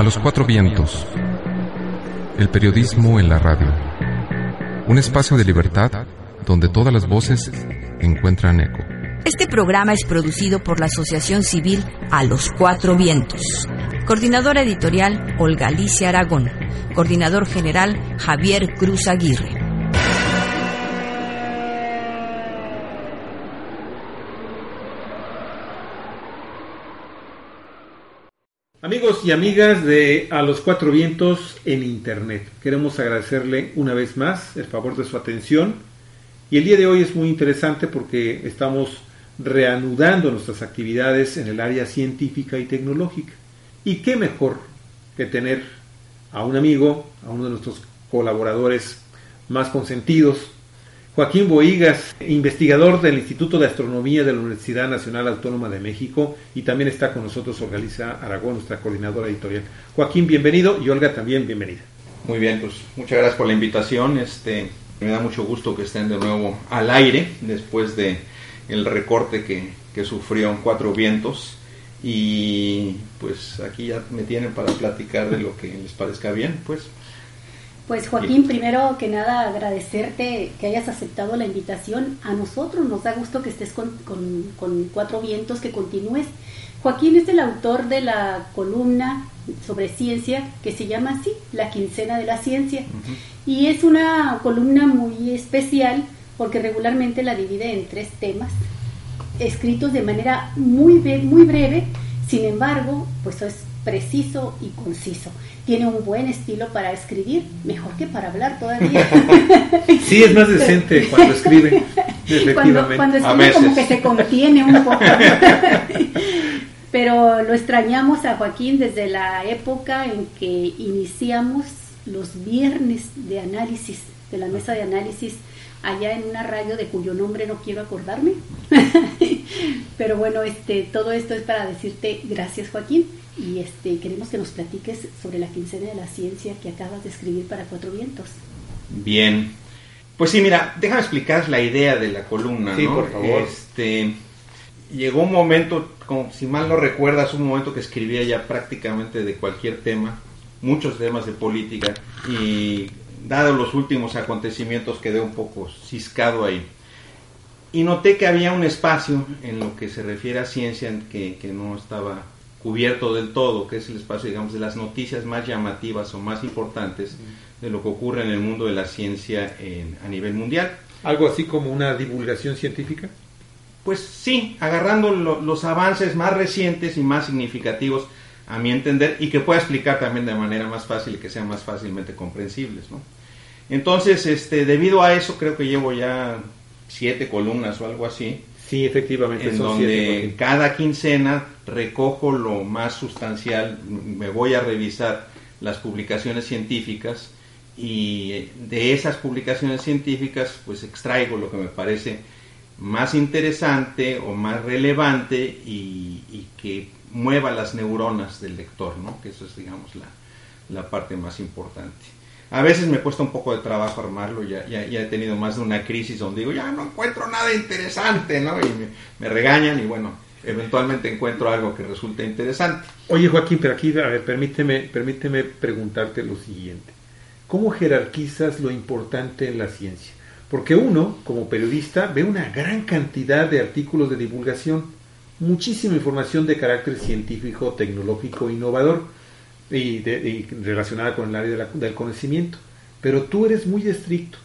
A los cuatro vientos. El periodismo en la radio. Un espacio de libertad donde todas las voces encuentran eco. Este programa es producido por la Asociación Civil A los Cuatro Vientos. Coordinadora editorial Olga Alicia Aragón. Coordinador general Javier Cruz Aguirre. Amigos y amigas de A los Cuatro Vientos en Internet, queremos agradecerle una vez más el favor de su atención y el día de hoy es muy interesante porque estamos reanudando nuestras actividades en el área científica y tecnológica. Y qué mejor que tener a un amigo, a uno de nuestros colaboradores más consentidos, Joaquín Boigas, investigador del Instituto de Astronomía de la Universidad Nacional Autónoma de México y también está con nosotros Organiza Aragón, nuestra coordinadora editorial. Joaquín, bienvenido y Olga también bienvenida. Muy bien, pues muchas gracias por la invitación. Este, me da mucho gusto que estén de nuevo al aire después de el recorte que, que sufrió Cuatro Vientos y pues aquí ya me tienen para platicar de lo que les parezca bien, pues. Pues Joaquín, primero que nada agradecerte que hayas aceptado la invitación. A nosotros nos da gusto que estés con, Cuatro Vientos, que continúes. Joaquín es el autor de la columna sobre ciencia que se llama así, La Quincena de la Ciencia. Y es una columna muy especial porque regularmente la divide en tres temas, escritos de manera muy, muy breve, sin embargo, pues es preciso y conciso tiene un buen estilo para escribir, mejor que para hablar todavía. sí, es más decente cuando escribe. Cuando, cuando escribe como que se contiene un poco. Pero lo extrañamos a Joaquín desde la época en que iniciamos los viernes de análisis, de la mesa de análisis, allá en una radio de cuyo nombre no quiero acordarme. Pero bueno, este, todo esto es para decirte gracias Joaquín y este, queremos que nos platiques sobre la quincena de la ciencia que acabas de escribir para Cuatro Vientos. Bien. Pues sí, mira, déjame explicar la idea de la columna, sí, por favor. Este, llegó un momento, como si mal no recuerdas, un momento que escribía ya prácticamente de cualquier tema, muchos temas de política, y dado los últimos acontecimientos quedé un poco ciscado ahí. Y noté que había un espacio en lo que se refiere a ciencia que, que no estaba cubierto del todo, que es el espacio, digamos, de las noticias más llamativas o más importantes de lo que ocurre en el mundo de la ciencia a nivel mundial. ¿Algo así como una divulgación científica? Pues sí, agarrando los avances más recientes y más significativos, a mi entender, y que pueda explicar también de manera más fácil y que sean más fácilmente comprensibles. ¿no? Entonces, este, debido a eso, creo que llevo ya siete columnas o algo así, Sí, efectivamente. En donde cada quincena recojo lo más sustancial, me voy a revisar las publicaciones científicas y de esas publicaciones científicas pues extraigo lo que me parece más interesante o más relevante y, que mueva las neuronas del lector, ¿no? que eso es digamos la, la parte más importante. A veces me cuesta un poco de trabajo armarlo, ya, ya, he tenido más de una crisis donde digo, ya no encuentro nada interesante, ¿no? Y me, regañan y bueno, eventualmente encuentro algo que resulte interesante. Oye Joaquín, pero aquí, a ver, permíteme, permíteme preguntarte lo siguiente. ¿Cómo jerarquizas lo importante en la ciencia? Porque uno, como periodista, ve una gran cantidad de artículos de divulgación, muchísima información de carácter científico, tecnológico, innovador y, relacionada con el área del conocimiento. Pero tú eres muy estricto,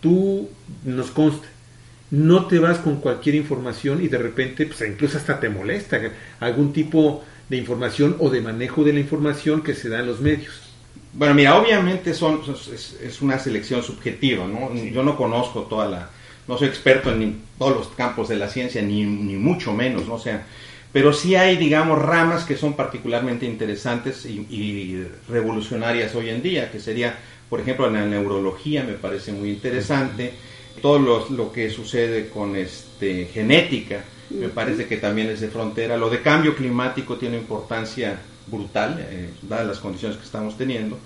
tú nos consta, no te vas con cualquier información y de repente, pues incluso hasta te molesta algún tipo de información o de manejo de la información que se da en los medios. Bueno, mira, obviamente son, es, una selección subjetiva, ¿no? Yo no conozco toda la, no soy experto en todos los campos de la ciencia, ni, ni mucho menos, ¿no? O sea, pero sí hay, digamos, ramas que son particularmente interesantes y, revolucionarias hoy en día, que sería, por ejemplo, la neurología me parece muy interesante, todo lo, que sucede con este, genética me parece que también es de frontera, lo de cambio climático tiene importancia brutal, eh, dadas las condiciones que estamos teniendo,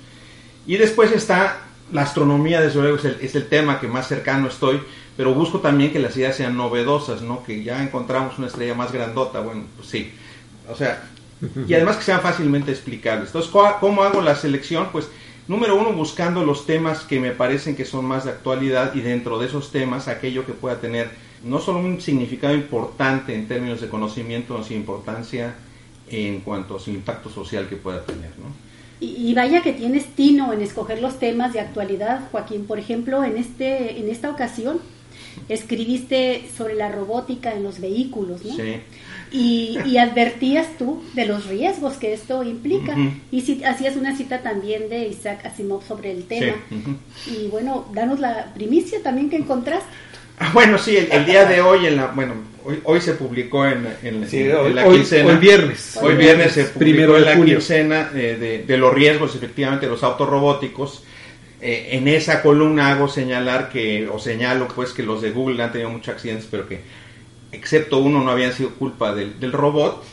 y después está la astronomía, desde luego, es el, es el tema que más cercano estoy, pero busco también que las ideas sean novedosas, ¿no? Que ya encontramos una estrella más grandota, bueno, pues sí. O sea, y además que sean fácilmente explicables. Entonces, ¿cómo hago la selección? Pues número uno, buscando los temas que me parecen que son más de actualidad y dentro de esos temas aquello que pueda tener no solo un significado importante en términos de conocimiento, sino importancia en cuanto a su impacto social que pueda tener. ¿no? Y, vaya que tienes tino en escoger los temas de actualidad, Joaquín. Por ejemplo, en, este, en esta ocasión escribiste sobre la robótica en los vehículos, ¿no? Sí. Y, advertías tú de los riesgos que esto implica. Y si, hacías una cita también de Isaac Asimov sobre el tema. Y bueno, danos la primicia también que encontraste. Ah, bueno, sí, el, día de hoy, en la, bueno, hoy, hoy se publicó en, la quincena. Hoy viernes. Hoy viernes se publicó en la quincena eh, de, los riesgos, efectivamente, de los autos robóticos. Eh, en esa columna hago señalar que, o señalo pues que los de Google han tenido muchos accidentes, pero que excepto uno no habían sido culpa del, del robot.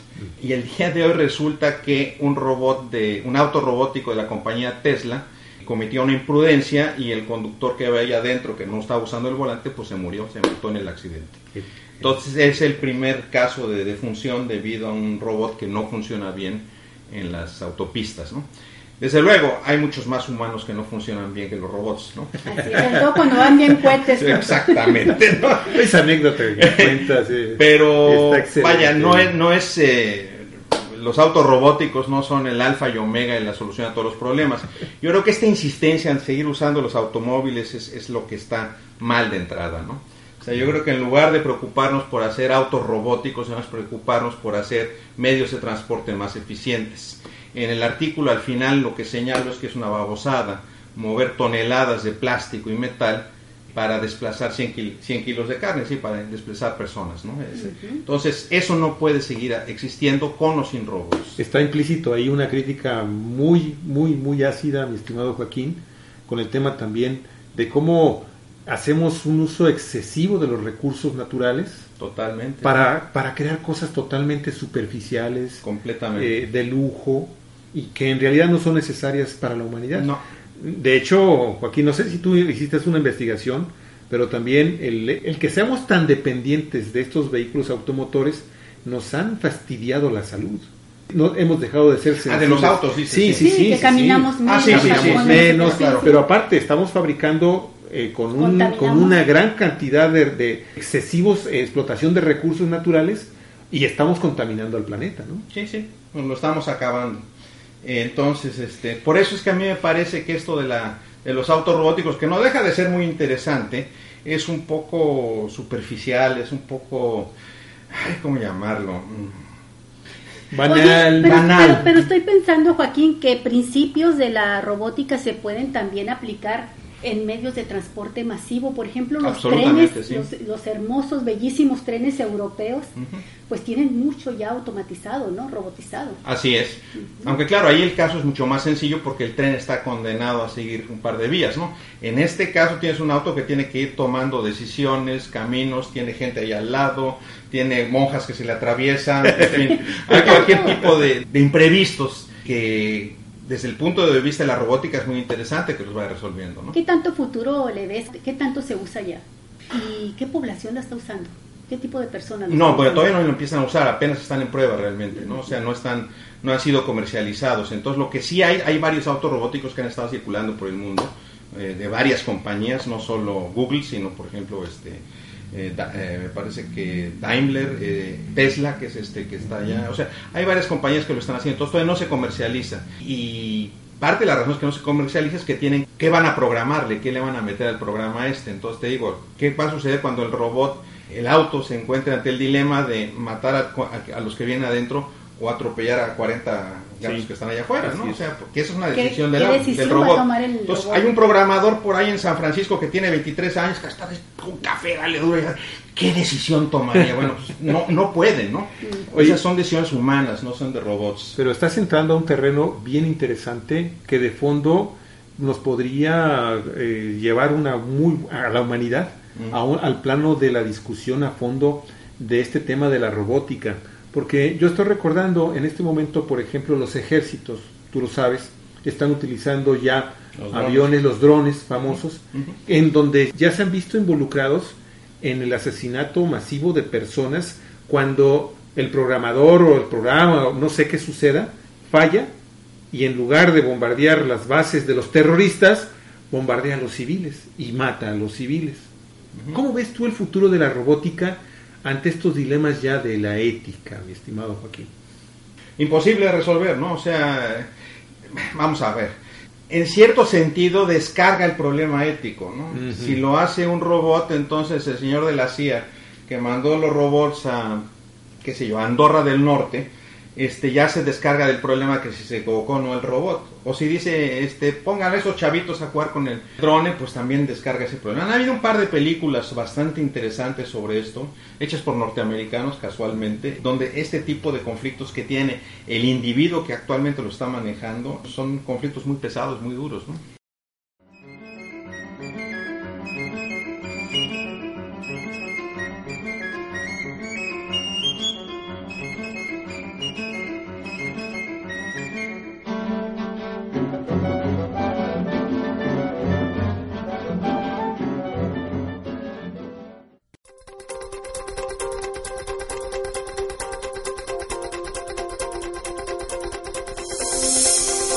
Y el día de hoy resulta que un robot de, un auto robótico de la compañía Tesla, cometió una imprudencia y el conductor que había ahí adentro, que no estaba usando el volante, pues se murió, se mató en el accidente. Entonces es el primer caso de defunción debido a un robot que no funciona bien en las autopistas, ¿no? Desde luego, hay muchos más humanos que no funcionan bien que los robots, ¿no? Así es, cuando van bien cohetes. Exactamente, ¿no? Esa anécdota que cuentas. Pero, vaya, no es, no es eh, los autos robóticos no son el alfa y omega de la solución a todos los problemas. Yo creo que esta insistencia en seguir usando los automóviles es, lo que está mal de entrada, ¿no? O sea, yo creo que en lugar de preocuparnos por hacer autos robóticos, debemos preocuparnos por hacer medios de transporte más eficientes. En el artículo al final lo que señalo es que es una babosada mover toneladas de plástico y metal para desplazar 100, kilos de carne, sí, para desplazar personas. ¿no? Entonces, eso no puede seguir existiendo con o sin robots. Está implícito ahí una crítica muy, muy, muy ácida, mi estimado Joaquín, con el tema también de cómo hacemos un uso excesivo de los recursos naturales. Totalmente. Para, para crear cosas totalmente superficiales, completamente eh, de lujo, y que en realidad no son necesarias para la humanidad. No. De hecho, Joaquín, no sé si tú hiciste una investigación, pero también el, que seamos tan dependientes de estos vehículos automotores nos han fastidiado la salud. No, hemos dejado de ser Ah, de los autos, sí, sí, sí. sí, que caminamos menos. Ah, caminamos menos, claro. Pero aparte, estamos fabricando eh, con, un, con una gran cantidad de, de excesivos eh, explotación de recursos naturales y estamos contaminando al planeta, ¿no? Sí, sí, nos lo estamos acabando. Entonces, este, por eso es que a mí me parece que esto de, la, de los autos robóticos, que no deja de ser muy interesante, es un poco superficial, es un poco, ¿cómo llamarlo? Mm. Banal, banal. pero, estoy pensando, Joaquín, que principios de la robótica se pueden también aplicar en medios de transporte masivo, por ejemplo, los trenes, los, hermosos, bellísimos trenes europeos, pues tienen mucho ya automatizado, ¿no? Robotizado. Así es. Aunque claro, ahí el caso es mucho más sencillo porque el tren está condenado a seguir un par de vías, ¿no? En este caso tienes un auto que tiene que ir tomando decisiones, caminos, tiene gente ahí al lado, tiene monjas que se le atraviesan, en fin, hay cualquier tipo de imprevistos que desde el punto de vista de la robótica es muy interesante que los vaya resolviendo. ¿no? ¿Qué tanto futuro le ves? ¿Qué tanto se usa ya? ¿Y qué población la está usando? ¿Qué tipo de personas? No, pues todavía no lo empiezan a usar, apenas están en prueba realmente, ¿no? O sea, no están, no han sido comercializados. Entonces, lo que sí hay, hay varios autos robóticos que han estado circulando por el mundo, eh, de varias compañías, no solo Google, sino por ejemplo, este, eh, eh, me parece que Daimler, eh, Tesla, que es este que está allá, o sea, hay varias compañías que lo están haciendo, entonces todavía no se comercializa y parte de la razón es que no se comercializa es que tienen, ¿qué van a programarle? ¿Qué le van a meter al programa este? Entonces te digo, ¿qué va a suceder cuando el robot, el auto se encuentre ante el dilema de matar a, a los que vienen adentro o atropellar a 40 que están allá afuera, ¿no? O sea, porque esa es una decisión, del, robot. Entonces, hay un programador por ahí en San Francisco que tiene 23 años, que está con café, dale duro. ¿Qué decisión tomaría? Bueno, pues, no, no puede, ¿no? Esas son decisiones humanas, no son de robots. Pero estás entrando a un terreno bien interesante que de fondo nos podría eh, llevar una muy a la humanidad al plano de la discusión a fondo de este tema de la robótica porque yo estoy recordando en este momento, por ejemplo, los ejércitos, tú lo sabes, están utilizando ya aviones, los drones famosos, en donde ya se han visto involucrados en el asesinato masivo de personas cuando el programador o el programa, o no sé qué suceda, falla y en lugar de bombardear las bases de los terroristas, bombardea a los civiles y mata a los civiles. ¿Cómo ves tú el futuro de la robótica ante estos dilemas ya de la ética, mi estimado Joaquín? Imposible de resolver, ¿no? O sea, vamos a ver. En cierto sentido descarga el problema ético, ¿no? Si lo hace un robot, entonces el señor de la CIA que mandó los robots a, qué sé yo, a Andorra del Norte, este, ya se descarga del problema que si se equivocó o no el robot. O si dice, este, pongan a esos chavitos a jugar con el drone, pues también descarga ese problema. Han habido un par de películas bastante interesantes sobre esto, hechas por norteamericanos casualmente, donde este tipo de conflictos que tiene el individuo que actualmente lo está manejando son conflictos muy pesados, muy duros, ¿no?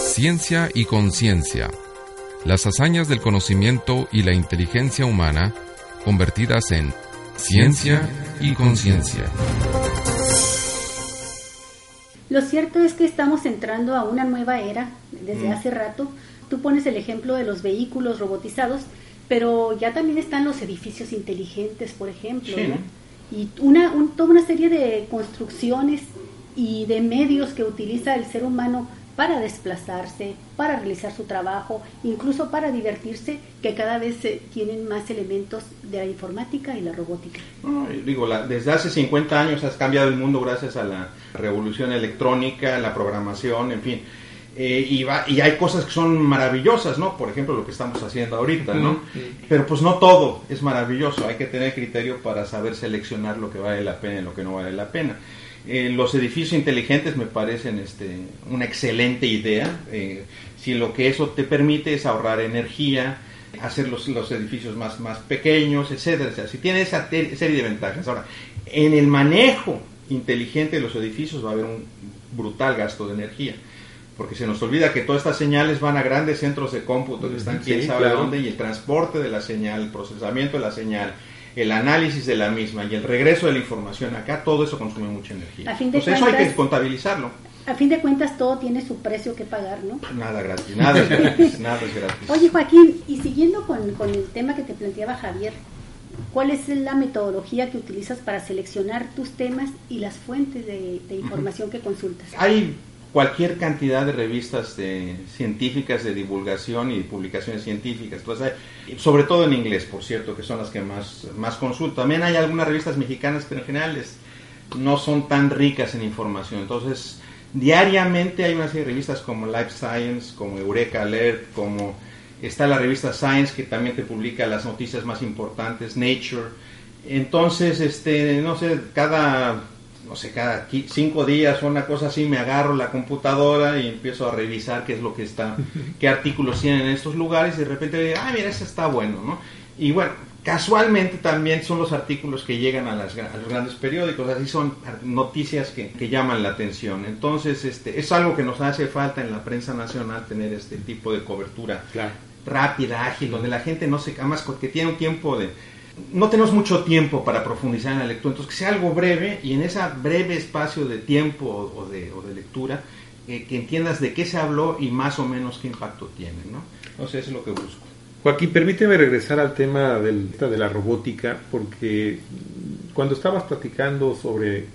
Ciencia y conciencia. Las hazañas del conocimiento y la inteligencia humana convertidas en ciencia y conciencia. Lo cierto es que estamos entrando a una nueva era desde mm. hace rato. Tú pones el ejemplo de los vehículos robotizados, pero ya también están los edificios inteligentes, por ejemplo, y una, toda una serie de construcciones y de medios que utiliza el ser humano para desplazarse, para realizar su trabajo, incluso para divertirse, que cada vez tienen más elementos de la informática y la robótica. digo, desde hace 50 años has cambiado el mundo gracias a la revolución electrónica, la programación, en fin. Eh, y, y hay cosas que son maravillosas, ¿no? Por ejemplo, lo que estamos haciendo ahorita, ¿no? Pero pues no todo es maravilloso, hay que tener criterio para saber seleccionar lo que vale la pena y lo que no vale la pena. Eh, los edificios inteligentes me parecen este, una excelente idea. Eh, si lo que eso te permite es ahorrar energía, hacer los, los edificios más, más pequeños, etcétera, etcétera. Si tiene esa serie de ventajas. Ahora, en el manejo inteligente de los edificios va a haber un brutal gasto de energía. Porque se nos olvida que todas estas señales van a grandes centros de cómputo que están quién sabe dónde y el transporte de la señal, el procesamiento de la señal, el análisis de la misma y el regreso de la información acá, todo eso consume mucha energía. Entonces eso hay que contabilizarlo. A fin de cuentas todo tiene su precio que pagar, ¿no? Nada gratis, nada es gratis, nada es gratis. Oye Joaquín, y siguiendo con, el tema que te planteaba Javier, ¿cuál es la metodología que utilizas para seleccionar tus temas y las fuentes de, información que consultas? Hay cualquier cantidad de revistas de, científicas de divulgación y publicaciones científicas, sobre todo en inglés, por cierto, que son las que más, más consulto. También hay algunas revistas mexicanas, pero en general no son tan ricas en información. Entonces, diariamente hay una serie de revistas como Life Science, como Eureka Alert, como está la revista Science, que también te publica las noticias más importantes, Nature. Entonces, este, no sé, cada no sé, cada cinco días o una cosa así, me agarro la computadora y empiezo a revisar qué es lo que está, qué artículos tienen en estos lugares y de repente, digo, ah, mira, ese está bueno, ¿no? Y bueno, casualmente también son los artículos que llegan a, las, los grandes periódicos, así son noticias que, que, llaman la atención. Entonces, este, es algo que nos hace falta en la prensa nacional tener este tipo de cobertura rápida, ágil, donde la gente no se, además que tiene un tiempo de no tenemos mucho tiempo para profundizar en la lectura, entonces que sea algo breve y en ese breve espacio de tiempo o, de, lectura eh, que entiendas de qué se habló y más o menos qué impacto tiene, ¿no? Entonces eso es lo que busco. Joaquín, permíteme regresar al tema del, de la robótica, porque cuando estabas platicando sobre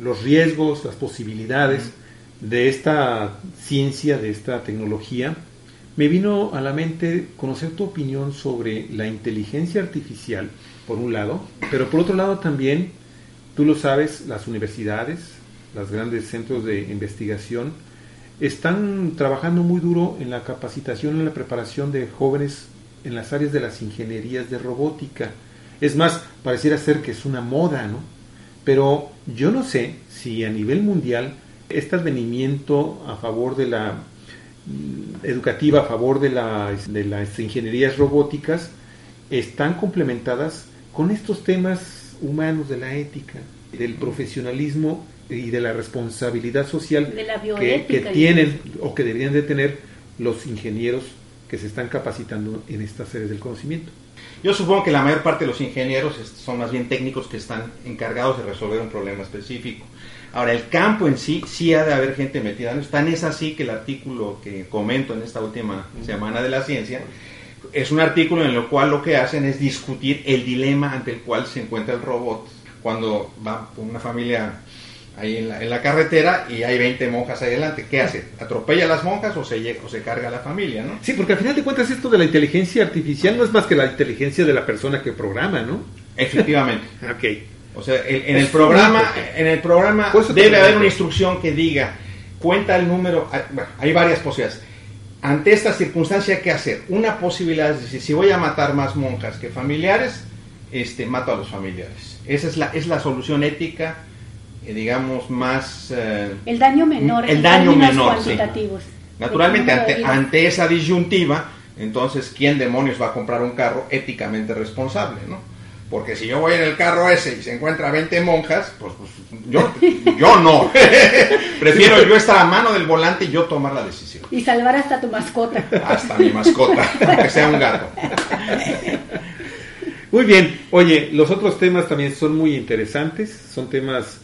los riesgos, las posibilidades de esta ciencia, de esta tecnología, me vino a la mente conocer tu opinión sobre la inteligencia artificial, por un lado, pero por otro lado también, tú lo sabes, las universidades, los grandes centros de investigación, están trabajando muy duro en la capacitación, en la preparación de jóvenes en las áreas de las ingenierías de robótica. Es más, pareciera ser que es una moda, ¿no? Pero yo no sé si a nivel mundial este advenimiento a favor de la educativa a favor de, las ingenierías robóticas están complementadas con estos temas humanos, de la ética, del profesionalismo y de la responsabilidad social De la que, que tienen o que deberían de tener los ingenieros que se están capacitando en estas áreas del conocimiento. Yo supongo que la mayor parte de los ingenieros son más bien técnicos que están encargados de resolver un problema específico. Ahora, el campo en sí, sí ha de haber gente metida en eso. Tan es así que el artículo que comento en esta última semana de la ciencia es un artículo en el cual lo que hacen es discutir el dilema ante el cual se encuentra el robot cuando va con una familia ahí en la, en la carretera y hay 20 monjas ahí adelante. ¿Qué hace? ¿Atropella a las monjas o se, o se carga a la familia? ¿no? Sí, porque al final de cuentas esto de la inteligencia artificial no es más que la inteligencia de la persona que programa, ¿no? Efectivamente. Ok. O sea, el- en, Es el programa, en el programa debe haber una instrucción que diga, cuenta el número, ah, bueno, hay varias posibilidades. Ante esta circunstancia, ¿qué hacer? Una posibilidad es decir, si voy a matar más monjas que familiares, este, mato a los familiares. Esa es la, es la solución ética, eh, digamos, más... eh, El daño menor, El en daño menor, sí. Naturalmente, ante, ante esa disyuntiva, entonces, ¿quién demonios va a comprar un carro éticamente responsable? ¿no? Porque si yo voy en el carro ese y se encuentra 20 monjas, pues, pues, yo, yo no. Prefiero yo estar a mano del volante y yo tomar la decisión. Y salvar hasta tu mascota. Hasta mi mascota, aunque sea un gato. Muy bien. Oye, los otros temas también son muy interesantes. Son temas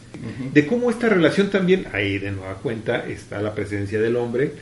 de cómo esta relación también, ahí de nueva cuenta está la presencia del hombre,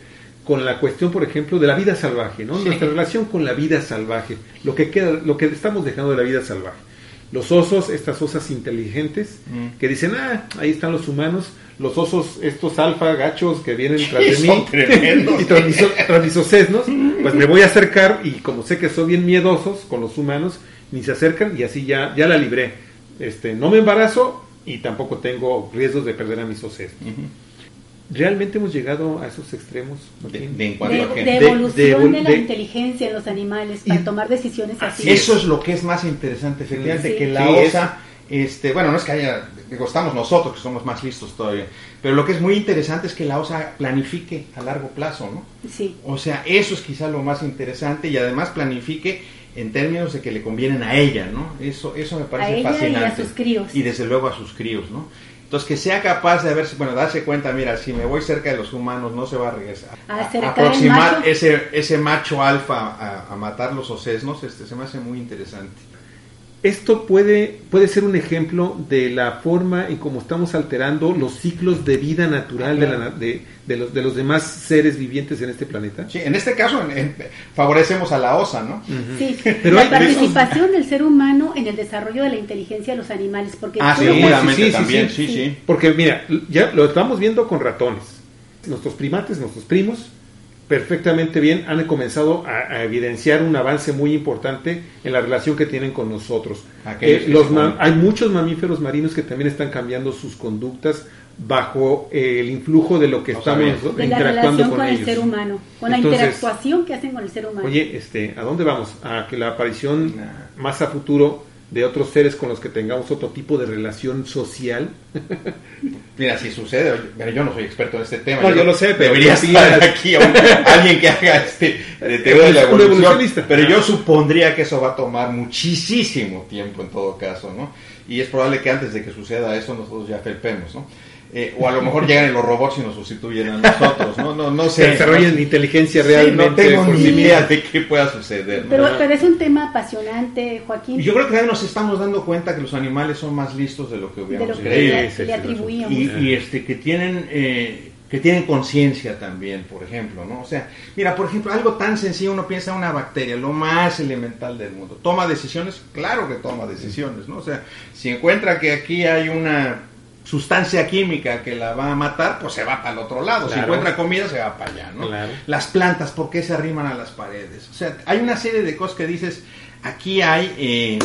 con la cuestión, por ejemplo, de la vida salvaje, ¿no? Sí. Nuestra relación con la vida salvaje, lo que queda, lo que estamos dejando de la vida salvaje. Los osos, estas osas inteligentes, Mm. que dicen, ah, ahí están los humanos, los osos, estos alfa gachos que vienen tras de mí, y tras mis, tras mis osesnos, pues me voy a acercar y como sé que son bien miedosos con los humanos, ni se acercan y así ya, ya la libré. Este, no me embarazo y tampoco tengo riesgos de perder a mis osesnos. ¿Realmente hemos llegado a esos extremos? De, de en cuanto De, a de De- evolución de de, evol- la de- inteligencia en los animales Y- para tomar decisiones así. Eso es lo que es más interesante, efectivamente, Sí. que la Sí, es- osa, este, bueno, no es que haya, digo, estamos nosotros que somos más listos todavía, pero lo que es muy interesante es que la osa planifique a largo plazo, ¿no? Sí. O sea, eso es quizá lo más interesante y además planifique en términos de que le convienen a ella, ¿no? Eso, eso me parece A ella y a fascinante. sus críos. Y desde luego a sus críos, ¿no? Entonces, que sea capaz de haberse, bueno, darse cuenta, mira, si me voy cerca de los humanos, no se va a regresar. A aproximar macho. ese, ese macho alfa a, a matar los osesnos, este, se me hace muy interesante. Esto puede, puede ser un ejemplo de la forma en cómo estamos alterando los ciclos de vida natural de, la na- de, de los, de los demás seres vivientes en este planeta. Sí, en este caso en- en- favorecemos a la osa, ¿no? Sí, Pero la hay- participación del ser humano en el desarrollo de la inteligencia de los animales, porque Ah, seguramente sí, sí, también, sí. sí, sí. Porque mira, ya lo estamos viendo con ratones. Nuestros primates, nuestros primos, perfectamente bien han comenzado a, a evidenciar un avance muy importante en la relación que tienen con nosotros. Eh, los hay muchos mamíferos marinos que también están cambiando sus conductas bajo eh, el influjo de lo que No estamos de interactuando con, con, el ellos. ser humano, con Entonces, la interactuación que hacen con el ser humano. Oye, este, ¿a dónde vamos? A que la aparición Nah. más a futuro de otros seres con los que tengamos otro tipo de relación social. Mira, si sucede, mira, yo no soy experto en este tema. No, yo lo sé, pero debería estar aquí alguien que haga este de teoría de la evolución. evolucionista. Pero yo supondría que eso va a tomar muchísimo tiempo en todo caso, ¿no? Y es probable que antes de que suceda eso nosotros ya felpemos, ¿no? Eh, o a lo mejor llegan los robots y nos sustituyen a nosotros, ¿no? No, no Se sé. desarrollen no, inteligencia Sí, realmente. no tengo por ni sí idea misma. de qué pueda suceder. ¿no? pero, pero es un tema apasionante, Joaquín, Y yo creo que nos estamos dando cuenta que los animales son más listos de lo que de hubiéramos lo que creído. le, sí, sí, le atribuíamos. y, y, este que tienen eh, que tienen conciencia también por ejemplo no o sea mira por ejemplo algo tan sencillo uno piensa en una bacteria lo más elemental del mundo toma decisiones claro que toma decisiones no o sea si encuentra que aquí hay una sustancia química que la va a matar pues se va para el otro lado si encuentra comida se va para allá no Claro. las plantas por qué se arriman a las paredes o sea hay una serie de cosas que dices aquí hay eh,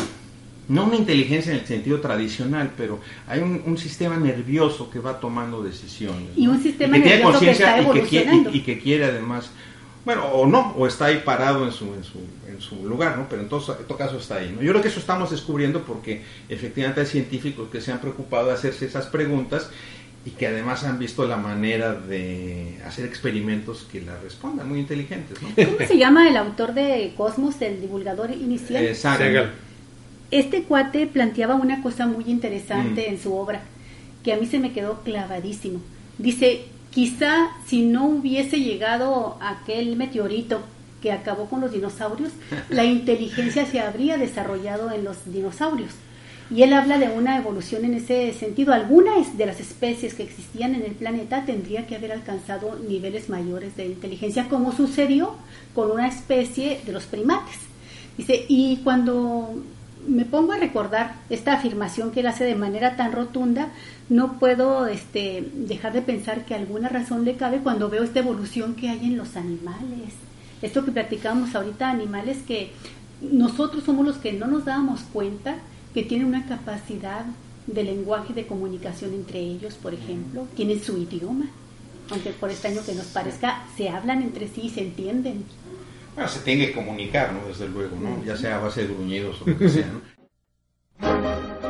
no una inteligencia en el sentido tradicional, pero hay un, un sistema nervioso que va tomando decisiones. Y un sistema que tiene nervioso que conciencia está y que quiere- evolucionando. y, y que quiere además, bueno, o no, o está ahí parado en su, en su, en su lugar, ¿no? Pero en todo, en todo caso está ahí, ¿no? Yo creo que eso estamos descubriendo porque efectivamente hay científicos que se han preocupado de hacerse esas preguntas y que además han visto la manera de hacer experimentos que la respondan, muy inteligentes, ¿no? ¿Cómo se llama el autor de Cosmos, el divulgador inicial? Eh, Sagan. Este cuate planteaba una cosa muy interesante mm. en su obra, que a mí se me quedó clavadísimo. Dice, quizá si no hubiese llegado aquel meteorito que acabó con los dinosaurios, la inteligencia se habría desarrollado en los dinosaurios. Y él habla de una evolución en ese sentido. Algunas de las especies que existían en el planeta tendrían que haber alcanzado niveles mayores de inteligencia, como sucedió con una especie de los primates. Dice, y cuando me pongo a recordar esta afirmación que él hace de manera tan rotunda, no puedo este, dejar de pensar que alguna razón le cabe cuando veo esta evolución que hay en los animales. Esto que platicamos ahorita, animales que nosotros somos los que no nos dábamos cuenta que tienen una capacidad de lenguaje de comunicación entre ellos, por ejemplo, tienen su idioma, aunque por extraño que nos parezca, se hablan entre sí y se entienden. Bueno, se tiene que comunicar, ¿no? Desde luego, ¿no? Ya sea a base de gruñidos o lo que sea, ¿no?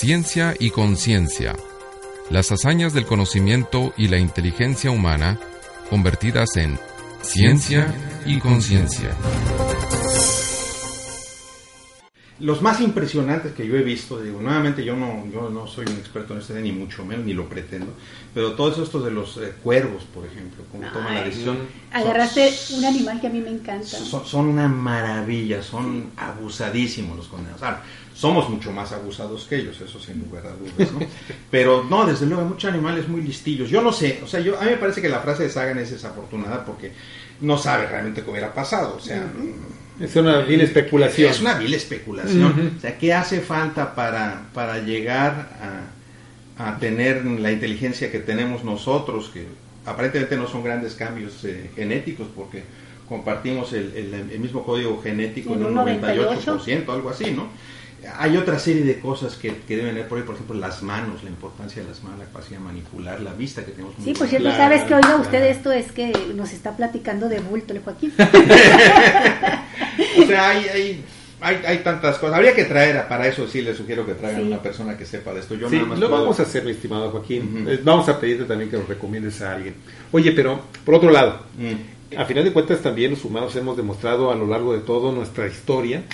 Ciencia y conciencia. Las hazañas del conocimiento y la inteligencia humana convertidas en ciencia y conciencia. Los más impresionantes que yo he visto, digo, nuevamente yo no, yo no soy un experto en este, ni mucho menos, ni lo pretendo, pero todos estos de los eh, cuervos, por ejemplo, como toman la decisión. Agarraste un animal que a mí me encanta. Son, son una maravilla, son abusadísimos los condenados. Ahora, somos mucho más abusados que ellos, eso sin lugar a dudas, ¿no? Pero no, desde luego, hay muchos animales muy listillos. Yo no sé, o sea, yo, a mí me parece que la frase de Sagan es desafortunada porque no sabe realmente cómo hubiera pasado, o sea... Es una vil especulación. Es una vil especulación. O sea, ¿qué hace falta para, para llegar a, a, tener la inteligencia que tenemos nosotros? Que aparentemente no son grandes cambios eh, genéticos porque compartimos el, el, mismo código genético en un 98%, algo así, ¿no? Hay otra serie de cosas que, que deben haber por ahí, por ejemplo, las manos, la importancia de las manos, la capacidad de manipular, la vista que tenemos. Sí, por cierto, sabes que oiga usted esto es que nos está platicando de bulto, el Joaquín. o sea, hay, hay, hay, hay, tantas cosas. Habría que traer, para eso sí le sugiero que traigan una persona que sepa de esto. Yo sí, lo vamos a hacer, mi estimado Joaquín. Eh, vamos a pedirte también que nos recomiendes a alguien. Oye, pero por otro lado, mm. a final de cuentas también los humanos hemos demostrado a lo largo de toda nuestra historia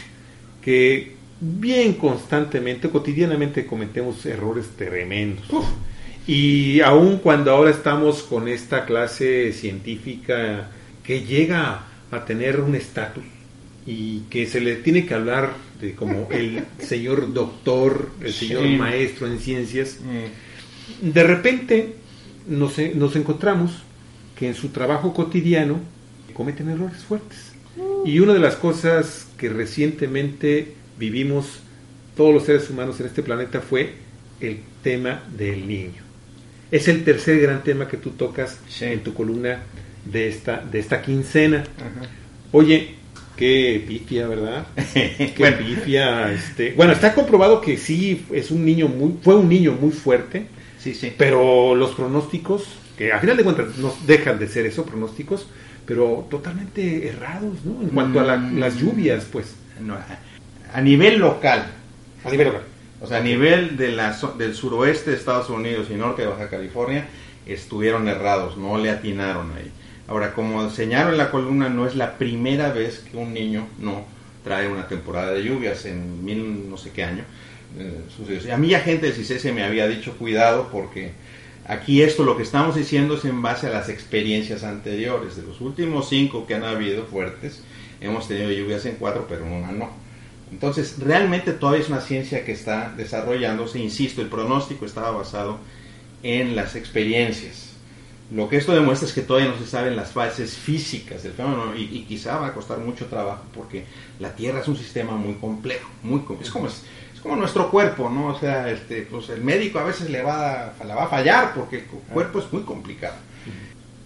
que bien constantemente, cotidianamente cometemos errores tremendos. Y aun cuando ahora estamos con esta clase científica que llega a tener un estatus y que se le tiene que hablar de como el señor doctor, el señor maestro en ciencias, mm. de repente nos, nos encontramos que en su trabajo cotidiano cometen errores fuertes. Mm. Y una de las cosas que recientemente vivimos todos los seres humanos en este planeta fue el tema del niño. Es el tercer gran tema que tú tocas en tu columna de esta, de esta quincena. Oye, qué pifia, ¿verdad? qué pifia. Este... Bueno, está comprobado que sí es un niño muy, fue un niño muy fuerte. Sí, sí. Pero los pronósticos, que a final de cuentas no dejan de ser eso, pronósticos, pero totalmente errados, ¿no? En cuanto a mm. las lluvias, pues. No, a nivel local. A nivel local. O sea, a nivel de la, del suroeste de Estados Unidos y norte de Baja California, estuvieron errados, no le atinaron ahí. Ahora, como señalo en la columna, no es la primera vez que un niño no trae una temporada de lluvias en mil no sé qué año. Eh, a mí ya gente del CICESE me había dicho cuidado porque aquí esto lo que estamos diciendo es en base a las experiencias anteriores. De los últimos cinco que han habido fuertes, hemos tenido lluvias en cuatro, pero en una no. Entonces, realmente todavía es una ciencia que está desarrollándose, insisto, el pronóstico estaba basado en las experiencias. Lo que esto demuestra es que todavía no se saben las fases físicas del fenómeno y, quizá va a costar mucho trabajo porque la Tierra es un sistema muy complejo, muy es como es, como nuestro cuerpo, ¿no? O sea, este, pues el médico a veces le va a, va a fallar porque el cuerpo es muy complicado.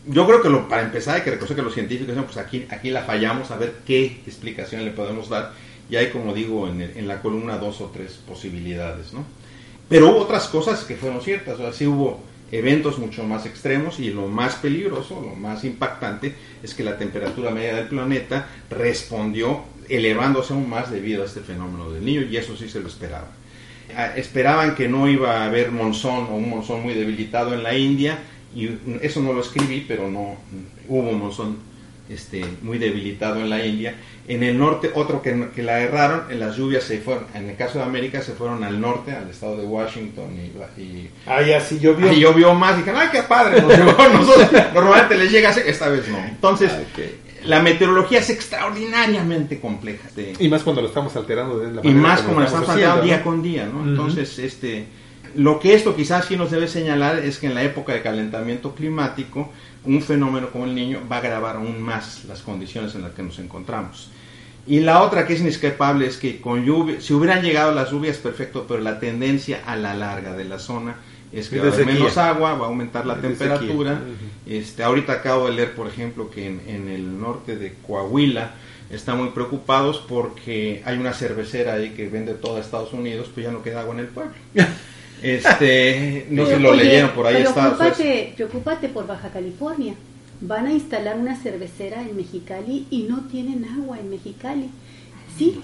Yo creo que lo, para empezar hay que reconocer que los científicos, pues aquí, aquí la fallamos, a ver qué explicación le podemos dar y hay, como digo, en, la columna dos o tres posibilidades, ¿no? Pero hubo otras cosas que fueron ciertas, o sea, sí hubo eventos mucho más extremos y lo más peligroso, lo más impactante, es que la temperatura media del planeta respondió elevándose aún más debido a este fenómeno del niño y eso sí se lo esperaba. Ah, esperaban que no iba a haber monzón o un monzón muy debilitado en la India y eso no lo escribí, pero no hubo monzón este, muy debilitado en la India. En el norte, otro que, que, la erraron, en las lluvias se fueron, en el caso de América se fueron al norte, al estado de Washington y... y ah, ya sí llovió. Y llovió más, y dijeron, ay, qué padre, nos nosotros, normalmente les llega, esta vez no. Entonces, la meteorología es extraordinariamente compleja. y más cuando lo estamos alterando de la Y más como lo estamos alterando día con día, ¿no? Entonces, este, lo que esto quizás sí nos debe señalar es que en la época de calentamiento climático, un fenómeno como el niño va a agravar aún más las condiciones en las que nos encontramos. Y la otra que es inescapable es que con lluvia, si hubieran llegado las lluvias, perfecto, pero la tendencia a la larga de la zona es que va a haber menos agua, va a aumentar la temperatura. este, ahorita acabo de leer, por ejemplo, que en, el norte de Coahuila están muy preocupados porque hay una cervecera ahí que vende todo Estados Unidos, pues ya no queda agua en el pueblo. Este, no sé si lo leyeron, por ahí está. Preocúpate, por Baja California. Van a instalar una cervecera en Mexicali y no tienen agua en Mexicali. Sí,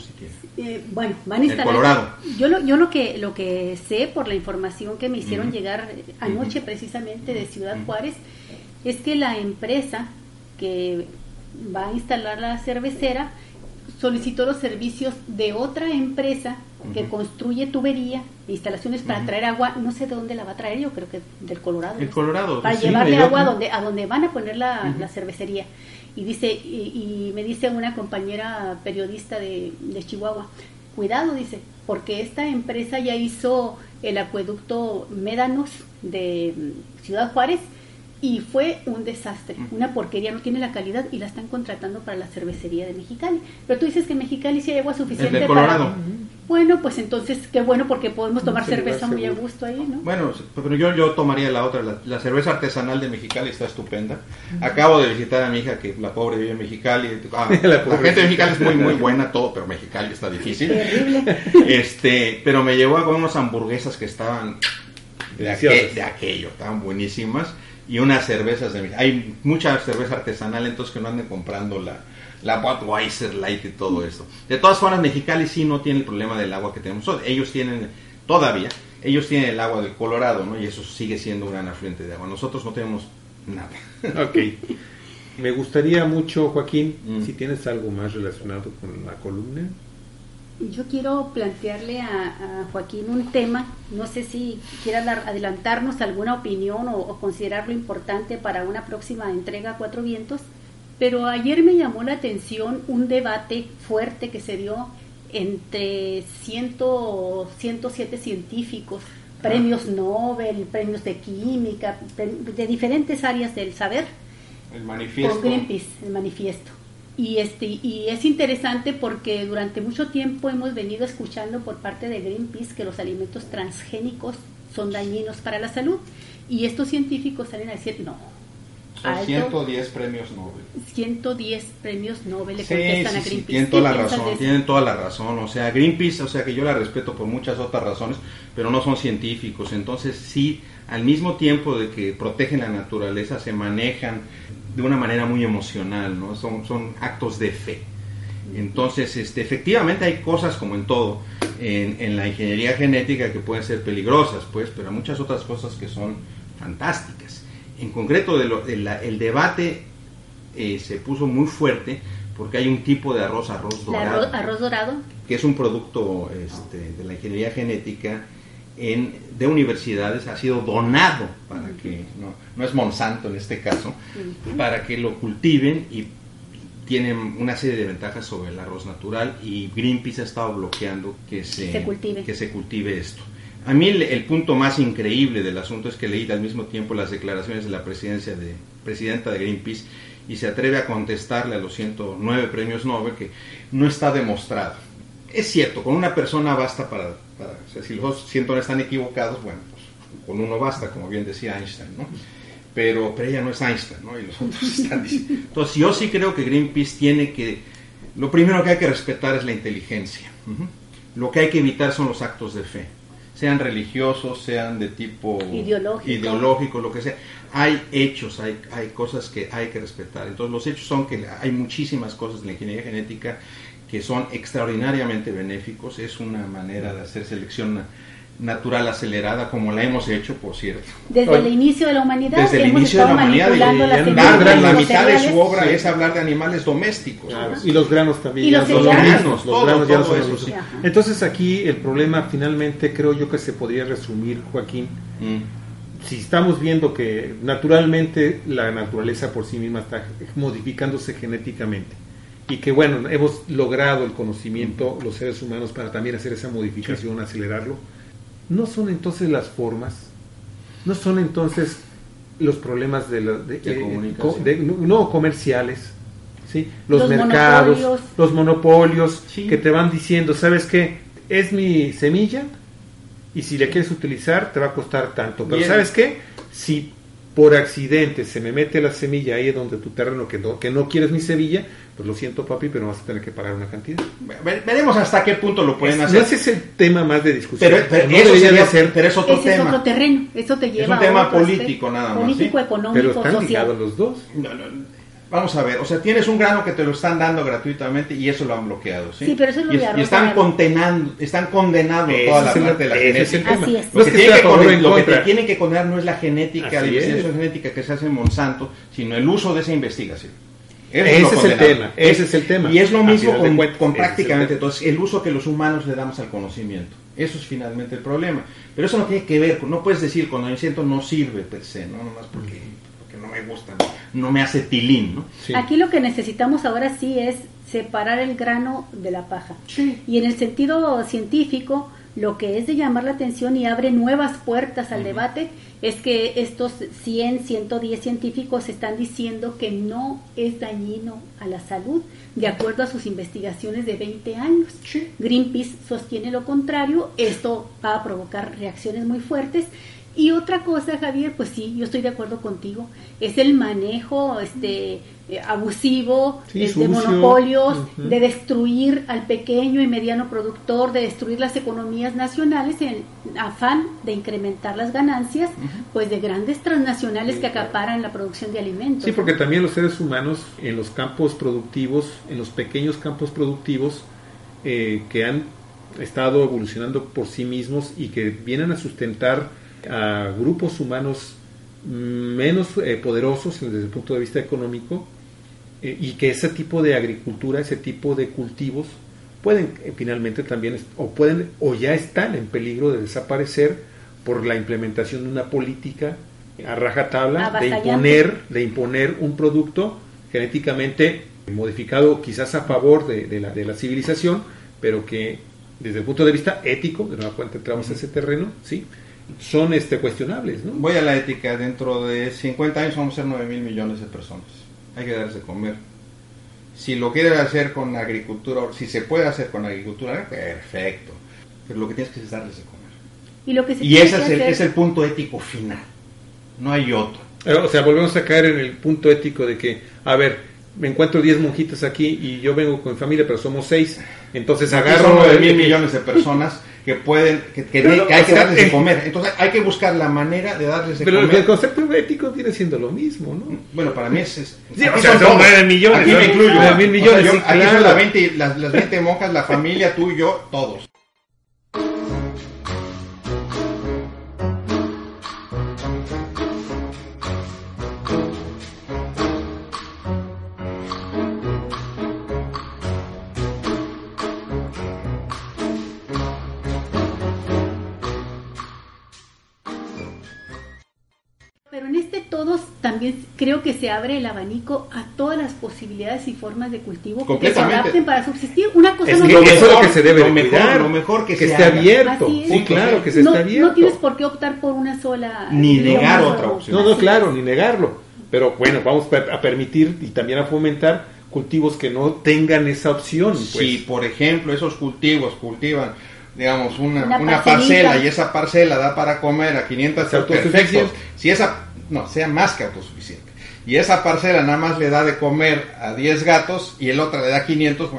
eh, bueno, van a instalar. Yo lo, yo lo que lo que sé por la información que me hicieron llegar anoche precisamente de Ciudad Juárez es que la empresa que va a instalar la cervecera solicitó los servicios de otra empresa que construye tubería, instalaciones para traer agua, no sé de dónde la va a traer, yo creo que del Colorado. El Colorado. Para llevarle agua a donde, a donde van a poner la, cervecería. Y dice, y, me dice una compañera periodista de, de Chihuahua, cuidado, dice, porque esta empresa ya hizo el acueducto Médanos de Ciudad Juárez y fue un desastre, una porquería, no tiene la calidad y la están contratando para la cervecería de Mexicali. Pero tú dices que Mexicali sí hay agua suficiente Colorado. Bueno, pues entonces qué bueno porque podemos tomar cerveza muy a gusto ahí, ¿no? Bueno, pero yo, yo tomaría la otra, la, cerveza artesanal de Mexicali está estupenda. Acabo de visitar a mi hija que la pobre vive en Mexicali. Ah, la, gente de Mexicali es muy muy buena todo, pero Mexicali está difícil. Terrible. Este, pero me llevó a comer unas hamburguesas que estaban de, de aquello, estaban buenísimas y unas cervezas de Hay mucha cerveza artesanal, entonces que no anden comprando la, la Budweiser Light y todo esto. De todas formas, Mexicali sí no tiene el problema del agua que tenemos. Ellos tienen, todavía, ellos tienen el agua del Colorado, ¿no? Y eso sigue siendo un gran afluente de agua. Nosotros no tenemos nada. Ok. Me gustaría mucho, Joaquín, mm. si tienes algo más relacionado con la columna. Yo quiero plantearle a, Joaquín un tema, no sé si quiera adelantarnos alguna opinión o, considerarlo importante para una próxima entrega a Cuatro Vientos, pero ayer me llamó la atención un debate fuerte que se dio entre ciento, 107 científicos, premios Nobel, premios de química, de diferentes áreas del saber, el manifiesto. con Greenpeace, el manifiesto. Y, este, y es interesante porque durante mucho tiempo hemos venido escuchando por parte de Greenpeace que los alimentos transgénicos son dañinos para la salud. Y estos científicos salen a decir, no. Son 110 premios Nobel. 110 premios Nobel le contestan a Greenpeace. Sí, tienen toda la razón, tienen toda la razón. O sea, Greenpeace, o sea que yo la respeto por muchas otras razones, pero no son científicos. Entonces sí, al mismo tiempo de que protegen la naturaleza, se manejan de una manera muy emocional, ¿no? Son, son actos de fe. Entonces, este, efectivamente hay cosas como en todo, en, en, la ingeniería genética que pueden ser peligrosas, pues, pero hay muchas otras cosas que son fantásticas. En concreto, de lo, el debate eh, se puso muy fuerte porque hay un tipo de arroz, arroz dorado. Arroz, dorado. Que es un producto este, de la ingeniería genética en, de universidades ha sido donado para que, no, no, es Monsanto en este caso, para que lo cultiven y tienen una serie de ventajas sobre el arroz natural y Greenpeace ha estado bloqueando que se, cultive. Que se cultive esto. A mí el, punto más increíble del asunto es que leí al mismo tiempo las declaraciones de la presidencia de, presidenta de Greenpeace y se atreve a contestarle a los 109 premios Nobel que no está demostrado. Es cierto, con una persona basta para si los cientos están equivocados, bueno, pues con uno basta, como bien decía Einstein, ¿no? Pero, pero ella no es Einstein, ¿no? Y los otros están diciendo. Entonces, yo sí creo que Greenpeace tiene que. Lo primero que hay que respetar es la inteligencia. Lo que hay que evitar son los actos de fe. Sean religiosos, sean de tipo Ideológico. ideológico, lo que sea. Hay hechos, hay, hay cosas que hay que respetar. Entonces los hechos son que hay muchísimas cosas en la ingeniería genética que son extraordinariamente benéficos. Es una manera de hacer selección natural acelerada, como la hemos hecho, por cierto. Desde el inicio de la humanidad Desde el inicio de la humanidad, y y la los mitad de su obra es hablar de animales domésticos. Claro, y los granos también. Y ya los son cereales. mismos, los Todo, granos ya son eso, los sí. Entonces aquí el problema finalmente creo yo que se podría resumir, Joaquín, Mm. si estamos viendo que naturalmente la naturaleza por sí misma está modificándose genéticamente y que bueno, hemos logrado el conocimiento los seres humanos para también hacer esa modificación, acelerarlo, no son entonces las formas, no son entonces los problemas de, la- de- De eh, de- no no, comerciales, ¿sí? los, Los mercados, monopolios. los monopolios Sí. que te van diciendo, ¿sabes qué? Es mi semilla y si la quieres utilizar te va a costar tanto. Pero Bien. ¿sabes qué? Si por accidente se me mete la semilla ahí donde tu terreno que no, que no quieres mi semilla, pues lo siento papi, pero vas a tener que pagar una cantidad. Ve- Veremos hasta qué punto lo pueden Es- hacer. no ese es el tema más de discusión. pero, pero no eso debería sería- de ser, pero es otro Ese es tema. otro terreno, eso te lleva un tema a político nada más, Político, ¿sí? económico, pero están social. ligados los dos. No, no, Vamos a ver, o sea, tienes un grano que te lo están dando gratuitamente y eso lo han bloqueado, ¿sí? Sí, pero eso es lo y, y están condenando, están condenando toda la es el- parte de la ese es el genética. Así es. No Lo es que, tiene lo que te tienen que condenar no es la genética, la investigación es. genética que se hace en Monsanto, sino el uso de esa investigación. Ese es el tema, ese es el tema. Y es lo mismo con, cuentas, prácticamente entonces el uso que los humanos le damos al conocimiento. Eso es finalmente el problema. Pero eso no tiene que ver con, no puedes decir conocimiento no sirve per se, no nomás porque, porque no me gusta, no me hace tilín, ¿no? Sí. Aquí lo que necesitamos ahora sí es separar el grano de la paja. Sí. Y en el sentido científico, lo que es de llamar la atención y abre nuevas puertas al debate es que estos 100, 110 científicos están diciendo que no es dañino a la salud, de acuerdo a sus investigaciones de 20 años. Sí. Greenpeace sostiene lo contrario, esto va a provocar reacciones muy fuertes. Y otra cosa, Javier, pues sí, yo estoy de acuerdo contigo, es el manejo este eh, abusivo Sí, de sucio. monopolios, de destruir al pequeño y mediano productor, de destruir las economías nacionales en afán de incrementar las ganancias, pues de grandes transnacionales que acaparan la producción de alimentos. Sí, porque también los seres humanos en los campos productivos, en los pequeños campos productivos eh, que han estado evolucionando por sí mismos y que vienen a sustentar a grupos humanos menos eh, poderosos desde el punto de vista económico eh, y que ese tipo de agricultura, ese tipo de cultivos pueden eh, finalmente también o pueden o ya están en peligro de desaparecer por la implementación de una política a rajatabla de imponer de imponer un producto genéticamente modificado quizás a favor de, de la, de la civilización pero que desde el punto de vista ético de nueva cuenta entramos a ese terreno sí son este cuestionables ¿no? Voy a la ética, dentro de 50 años vamos a ser 9 mil millones de personas. Hay que darles de comer. Si lo quieres hacer con agricultura, si se puede hacer con agricultura, perfecto. Pero lo que tienes que hacer es darles de comer. Y, lo que se Y tiene ese que es el, hacer- es el punto ético final. No hay otro. Eh, O sea, volvemos a caer en el punto ético de que, a ver, me encuentro 10 monjitas aquí y yo vengo con mi familia, pero somos 6. Entonces agarro. son 9 el- mil millones de personas que pueden, que, que- Pero, que hay que sea, darles de eh, comer. Entonces hay que buscar la manera de darles de Pero el comer. concepto ético viene siendo lo mismo, ¿no? Bueno, para mí es... es Sí, aquí o sea, son todos. nueve millones, Aquí me incluyo. Nueve mil O sea, millones, yo- sí, aquí claro. son las 20, las, las 20 monjas, la familia, tú y yo, todos. También creo que se abre el abanico a todas las posibilidades y formas de cultivo que se adapten para subsistir. Una cosa Es no que eso es lo mejor, que se debe lo mejor, cuidar, lo mejor que se esté haga. abierto. Es. Sí, claro, que se no, esté abierto. no tienes por qué optar por una sola. Ni idioma, negar otra opción. No, no, claro, ni negarlo. Pero bueno, vamos a permitir y también a fomentar cultivos que no tengan esa opción. Pues. Si, por ejemplo, esos cultivos cultivan, digamos, una, Una parcela y esa parcela da para comer a 500 Es autosuficiente. perfectos, si esa, no, sea más que autosuficiente. y esa parcela nada más le da de comer a 10 gatos y el otro le da 500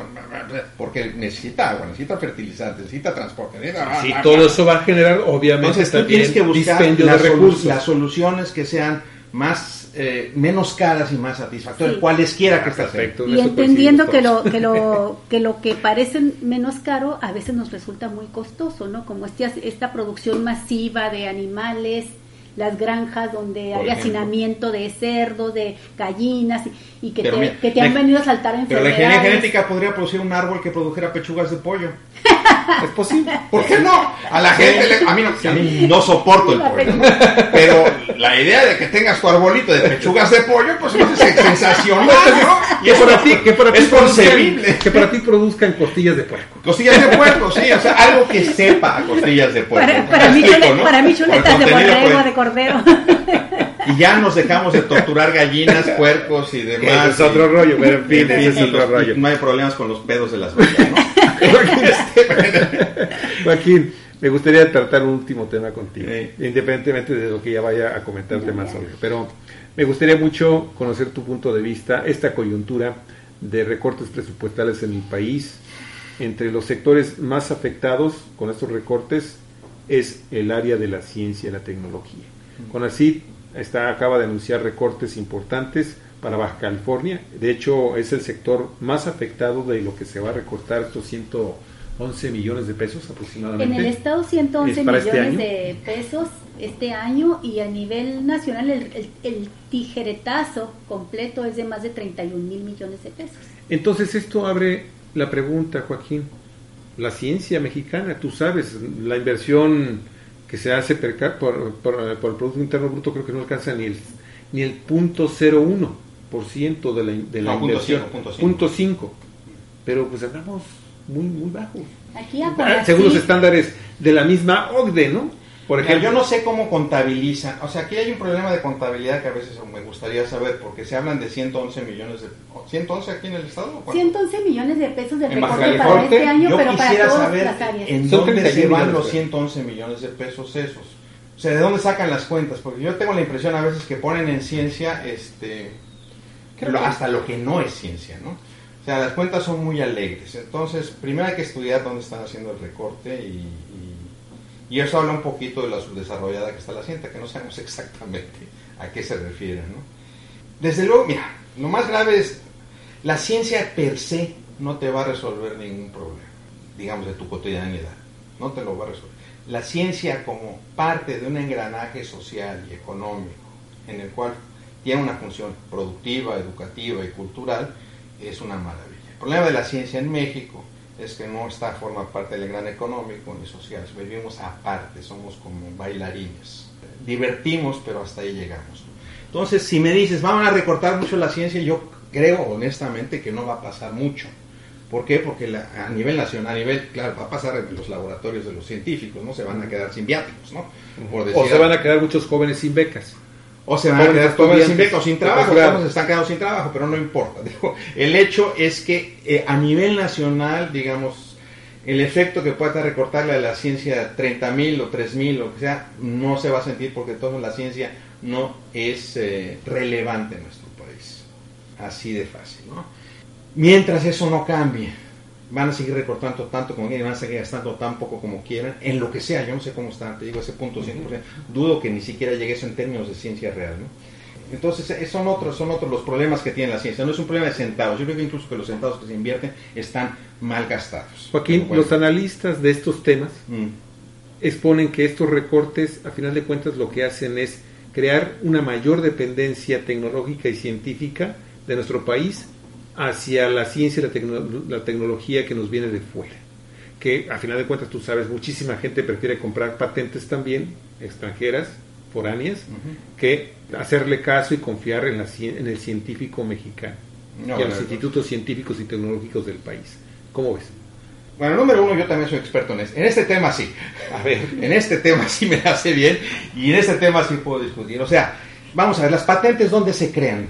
porque necesita agua, necesita fertilizante, necesita transporte. sí, todo eso va a generar obviamente Entonces, tienes que buscar las, recursos. las soluciones que sean más eh, menos caras y más satisfactorias, cualesquiera que esté Y entendiendo que lo, que lo que lo que parece menos caro a veces nos resulta muy costoso, ¿no? Como esta, esta producción masiva de animales, las granjas donde hay hacinamiento de cerdos, de gallinas y, que, te, que, te, han venido a saltar enfermedades. Pero la ingeniería genética podría producir un árbol que produjera pechugas de pollo. es posible. ¿Por qué no? A la gente, a, mí no, a mí no soporto el pollo. Pero la idea de que tengas tu arbolito de pechugas de pollo, pues es sensacional, ¿no? Y es para ti, que para ti es concebible. Que para ti produzcan costillas de puerco. Costillas de puerco, sí, o sea, algo que sepa a costillas de puerco. Para, para, mí, para mí chuletas de borrego, de cordero. Y ya nos dejamos de torturar gallinas, puercos y demás. es otro rollo, pero en fin, es otro rollo. No hay problemas con los pedos de las vacas, ¿no? Joaquín, me gustaría tratar un último tema contigo, independientemente de lo que ya vaya a comentarte más sobre. Pero me gustaría mucho conocer tu punto de vista, esta coyuntura de recortes presupuestales en el país. Entre los sectores más afectados con estos recortes es el área de la ciencia y la tecnología. Con así está, acaba de anunciar recortes importantes para Baja California. De hecho, es el sector más afectado de lo que se va a recortar estos 111 millones de pesos aproximadamente. En el estado 111 este millones de pesos este año y a nivel nacional el, tijeretazo completo es de más de 31 mil millones de pesos. Entonces esto abre la pregunta, Joaquín. La ciencia mexicana, tú sabes, la inversión que se hace por, por, el Producto Interno Bruto creo que no alcanza ni el, ni el punto 01 ciento de la, de la inversión. Punto 5. Pero pues andamos muy, muy bajos. Aquí ah, según los estándares de la misma OCDE, ¿no? Por ejemplo, yo no sé cómo contabilizan. O sea, aquí hay un problema de contabilidad que a veces me gustaría saber, porque se hablan de 111 millones de... ¿111 aquí en el Estado? 111 millones de pesos de recorte para este año, yo pero quisiera para saber en dónde se van los 111 millones de pesos esos. O sea, ¿de dónde sacan las cuentas? Porque yo tengo la impresión a veces que ponen en ciencia este hasta lo que no es ciencia, ¿no? O sea, las cuentas son muy alegres. Entonces, primero hay que estudiar dónde están haciendo el recorte y, y, eso habla un poquito de la subdesarrollada que está la ciencia, que no sabemos exactamente a qué se refiere, ¿no? Desde luego, mira, lo más grave es, la ciencia per se no te va a resolver ningún problema, digamos, de tu cotidianidad. No te lo va a resolver. La ciencia como parte de un engranaje social y económico en el cual tiene una función productiva, educativa y cultural, es una maravilla. El problema de la ciencia en México es que no está forma parte del gran económico ni social, vivimos aparte, somos como bailarines. Divertimos, pero hasta ahí llegamos. Entonces, si me dices, vamos a recortar mucho la ciencia, yo creo honestamente que no va a pasar mucho. ¿Por qué? Porque a nivel nacional, a nivel, claro, va a pasar en los laboratorios de los científicos, ¿no? Se van a quedar sin viáticos, ¿no? o se van a quedar muchos jóvenes sin becas o se van a quedar todos sin beca o sin trabajo, todos se están quedando sin trabajo, pero no importa. el hecho es que eh, a nivel nacional, digamos, el efecto que pueda recortarle a la ciencia 30 mil o 3 mil, o que sea, no se va a sentir porque toda la ciencia no es eh, relevante en nuestro país. Así de fácil, ¿no? Mientras eso no cambie, van a seguir recortando tanto como quieran, van a seguir gastando tan poco como quieran, en lo que sea, yo no sé cómo están, te digo ese punto 100%, dudo que ni siquiera llegue eso en términos de ciencia real, ¿no? Entonces, eh, son otros, son otros los problemas que tiene la ciencia. No es un problema de centavos. Yo creo que incluso que los centavos que se invierten están mal gastados. Joaquín, los analistas de estos temas mm. exponen que estos recortes, a final de cuentas, lo que hacen es crear una mayor dependencia tecnológica y científica de nuestro país hacia la ciencia y la, tecnología que nos viene de fuera. Que a final de cuentas tú sabes, muchísima gente prefiere comprar patentes también extranjeras, foráneas, que hacerle caso y confiar en, la, en el científico mexicano y a los institutos científicos y tecnológicos del país. ¿Cómo ves? Bueno, número uno, yo también soy experto en este. En este tema sí. A ver, en este tema sí me hace bien y en este tema sí puedo discutir. O sea, vamos a ver, las patentes, ¿dónde se crean?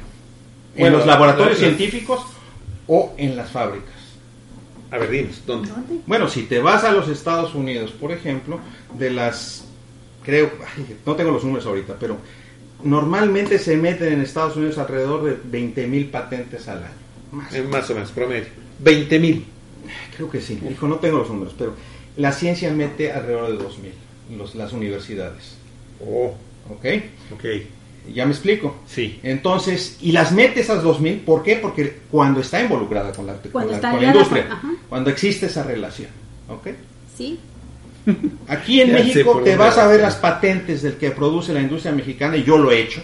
¿En los laboratorios científicos o en las fábricas. A ver, dinos, ¿dónde? Bueno, si te vas a los Estados Unidos, por ejemplo, de las, creo, no tengo los números ahorita, pero normalmente se meten en Estados Unidos alrededor de 20 mil patentes al año. Más, eh, más o menos, promedio. 20 mil. Creo que sí. Hijo, no tengo los números, pero la ciencia mete alrededor de 2 mil, las universidades. Oh. ¿Ok? Ok. ¿Ya me explico? Sí. Entonces, y las mete esas 2000, ¿por qué? Porque cuando está involucrada con la, con la, industria, cuando existe esa relación. ¿Ok? Sí. Aquí en México te vas a ver las patentes del que produce la industria mexicana y yo lo he hecho.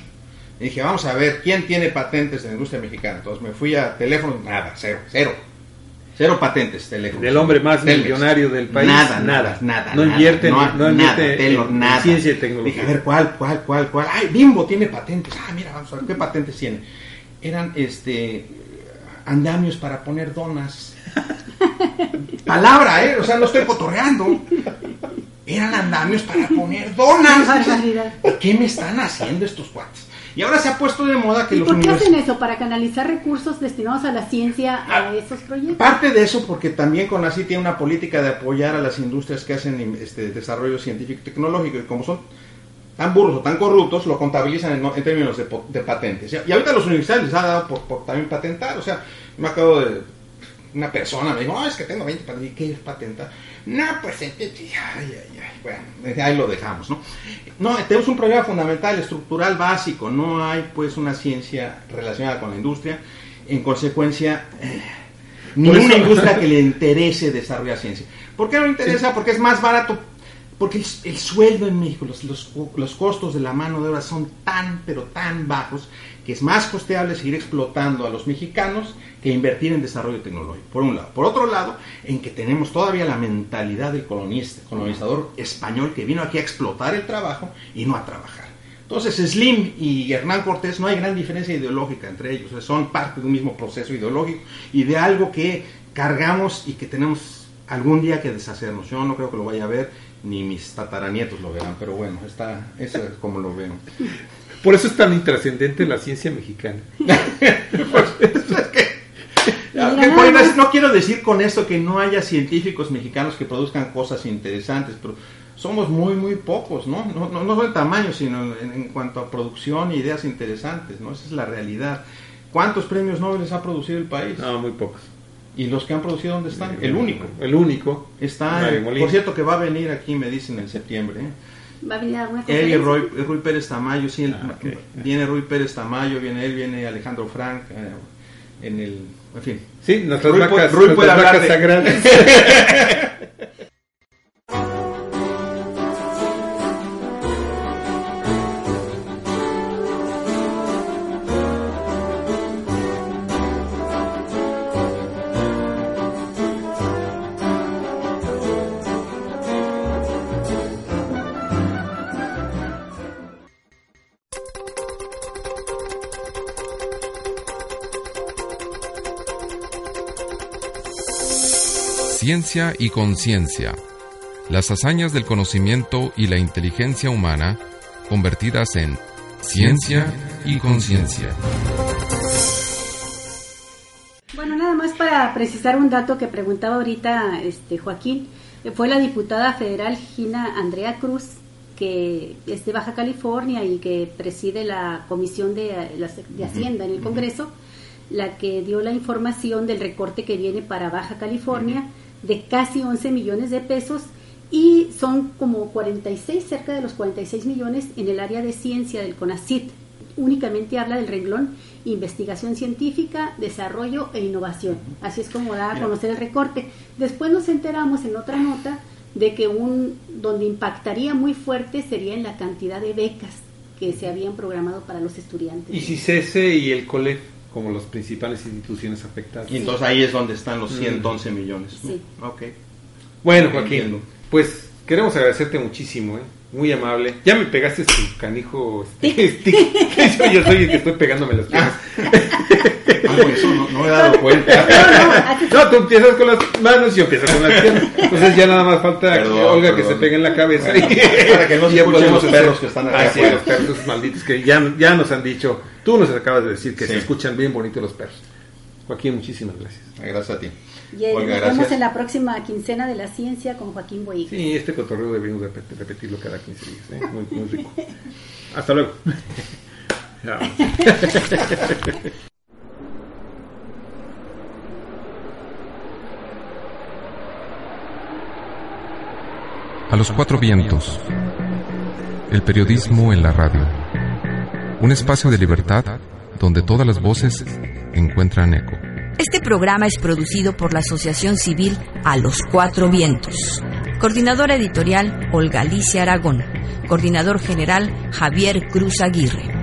Y dije, vamos a ver, ¿quién tiene patentes de la industria mexicana? Entonces me fui a teléfono, nada, cero, cero. Cero patentes teléfonos. Del hombre más millonario del país. Nada, nada, nada. No invierte, no, no invierte en, nada. ciencia y tecnología. Dije, a ver, ¿cuál, cuál, cuál, cuál? Ay, Bimbo tiene patentes. Ah, mira, vamos a ver, ¿qué patentes tiene? Eran, este, andamios para poner donas. Palabra, ¿eh? O sea, no estoy cotorreando. Eran andamios para poner donas. ¿Qué me están haciendo estos cuates? Y ahora se ha puesto de moda que ¿Y los ¿Por qué hacen eso? ¿Para canalizar recursos destinados a la ciencia a ah, esos proyectos? Parte de eso porque también CONACYT tiene una política de apoyar a las industrias que hacen este, desarrollo científico y tecnológico y como son tan burros o tan corruptos, lo contabilizan en, términos de, patentes. Y, ahorita a los universidades les ha dado por, también patentar. O sea, me acabo de... Una persona me dijo, oh, es que tengo 20 patentes. ¿Y qué es patentar? No, pues, ay, ay, ay. bueno, ahí lo dejamos, ¿no? No, tenemos un problema fundamental, estructural básico. No hay, pues, una ciencia relacionada con la industria. En consecuencia, eh, ninguna industria que le interese desarrollar ciencia. ¿Por qué no le interesa? Porque es más barato. Porque el, sueldo en México, los, los, los costos de la mano de obra son tan, pero tan bajos es más costeable seguir explotando a los mexicanos que invertir en desarrollo tecnológico, por un lado. Por otro lado, en que tenemos todavía la mentalidad del colonista, colonizador español que vino aquí a explotar el trabajo y no a trabajar. Entonces, Slim y Hernán Cortés no hay gran diferencia ideológica entre ellos, son parte de un mismo proceso ideológico y de algo que cargamos y que tenemos algún día que deshacernos. Yo no creo que lo vaya a ver, ni mis tataranietos lo verán, pero bueno, está, eso es como lo veo. Por eso es tan intrascendente la ciencia mexicana. no quiero decir con esto que no haya científicos mexicanos que produzcan cosas interesantes, pero somos muy, muy pocos, ¿no? No, no, no en tamaño, sino en, cuanto a producción y ideas interesantes, ¿no? Esa es la realidad. ¿Cuántos premios Nobel ha producido el país? No, muy pocos. ¿Y los que han producido dónde están? El único. El único. Está, por cierto, que va a venir aquí, me dicen, en septiembre. ¿eh? ¿Va a venir alguna Él y Rui Pérez Tamayo, sí, ah, viene Rui Pérez Tamayo, viene él, viene Alejandro Frank, eh, en el, en fin. Sí, nuestras Rui, vacas, Rui nuestras vacas sagradas. Ciencia y conciencia. Las hazañas del conocimiento y la inteligencia humana convertidas en ciencia y conciencia. Bueno, nada más para precisar un dato que preguntaba ahorita este Joaquín, fue la diputada federal Gina Andrea Cruz, que es de Baja California y que preside la Comisión de, de Hacienda en el Congreso, la que dio la información del recorte que viene para Baja California de casi 11 millones de pesos y son como 46, cerca de los 46 millones en el área de ciencia del CONACIT. Únicamente habla del renglón investigación científica, desarrollo e innovación. Así es como da a conocer el recorte. Después nos enteramos en otra nota de que un donde impactaría muy fuerte sería en la cantidad de becas que se habían programado para los estudiantes. Y si CESE y el COLEF como las principales instituciones afectadas. Y entonces ahí es donde están los 111 mm. millones. Sí. Ok. Bueno, Joaquín, pues queremos agradecerte muchísimo, ¿eh? muy amable. Ya me pegaste tu canijo stick. Yo soy el que estoy pegándome las piernas. Ah, eso no, no, me he dado cuenta. No, tú empiezas con las manos y yo empiezo con las piernas. Entonces ya nada más falta que Olga que se pegue en la cabeza. para que no se escuchen los perros que están acá. Ah, sí, los perros malditos que ya, ya nos han dicho. Tú nos acabas de decir que se escuchan bien bonitos los perros. Joaquín, muchísimas gracias. Gracias a ti. Y eh, nos vemos en la próxima quincena de la ciencia con Joaquín Boy. Sí, este cotorreo debemos repetirlo cada 15 días. ¿eh? Muy, muy rico. Hasta luego. A los cuatro vientos. El periodismo en la radio. Un espacio de libertad donde todas las voces encuentran eco. Este programa es producido por la Asociación Civil A los Cuatro Vientos. Coordinadora editorial Olga Alicia Aragón. Coordinador general Javier Cruz Aguirre.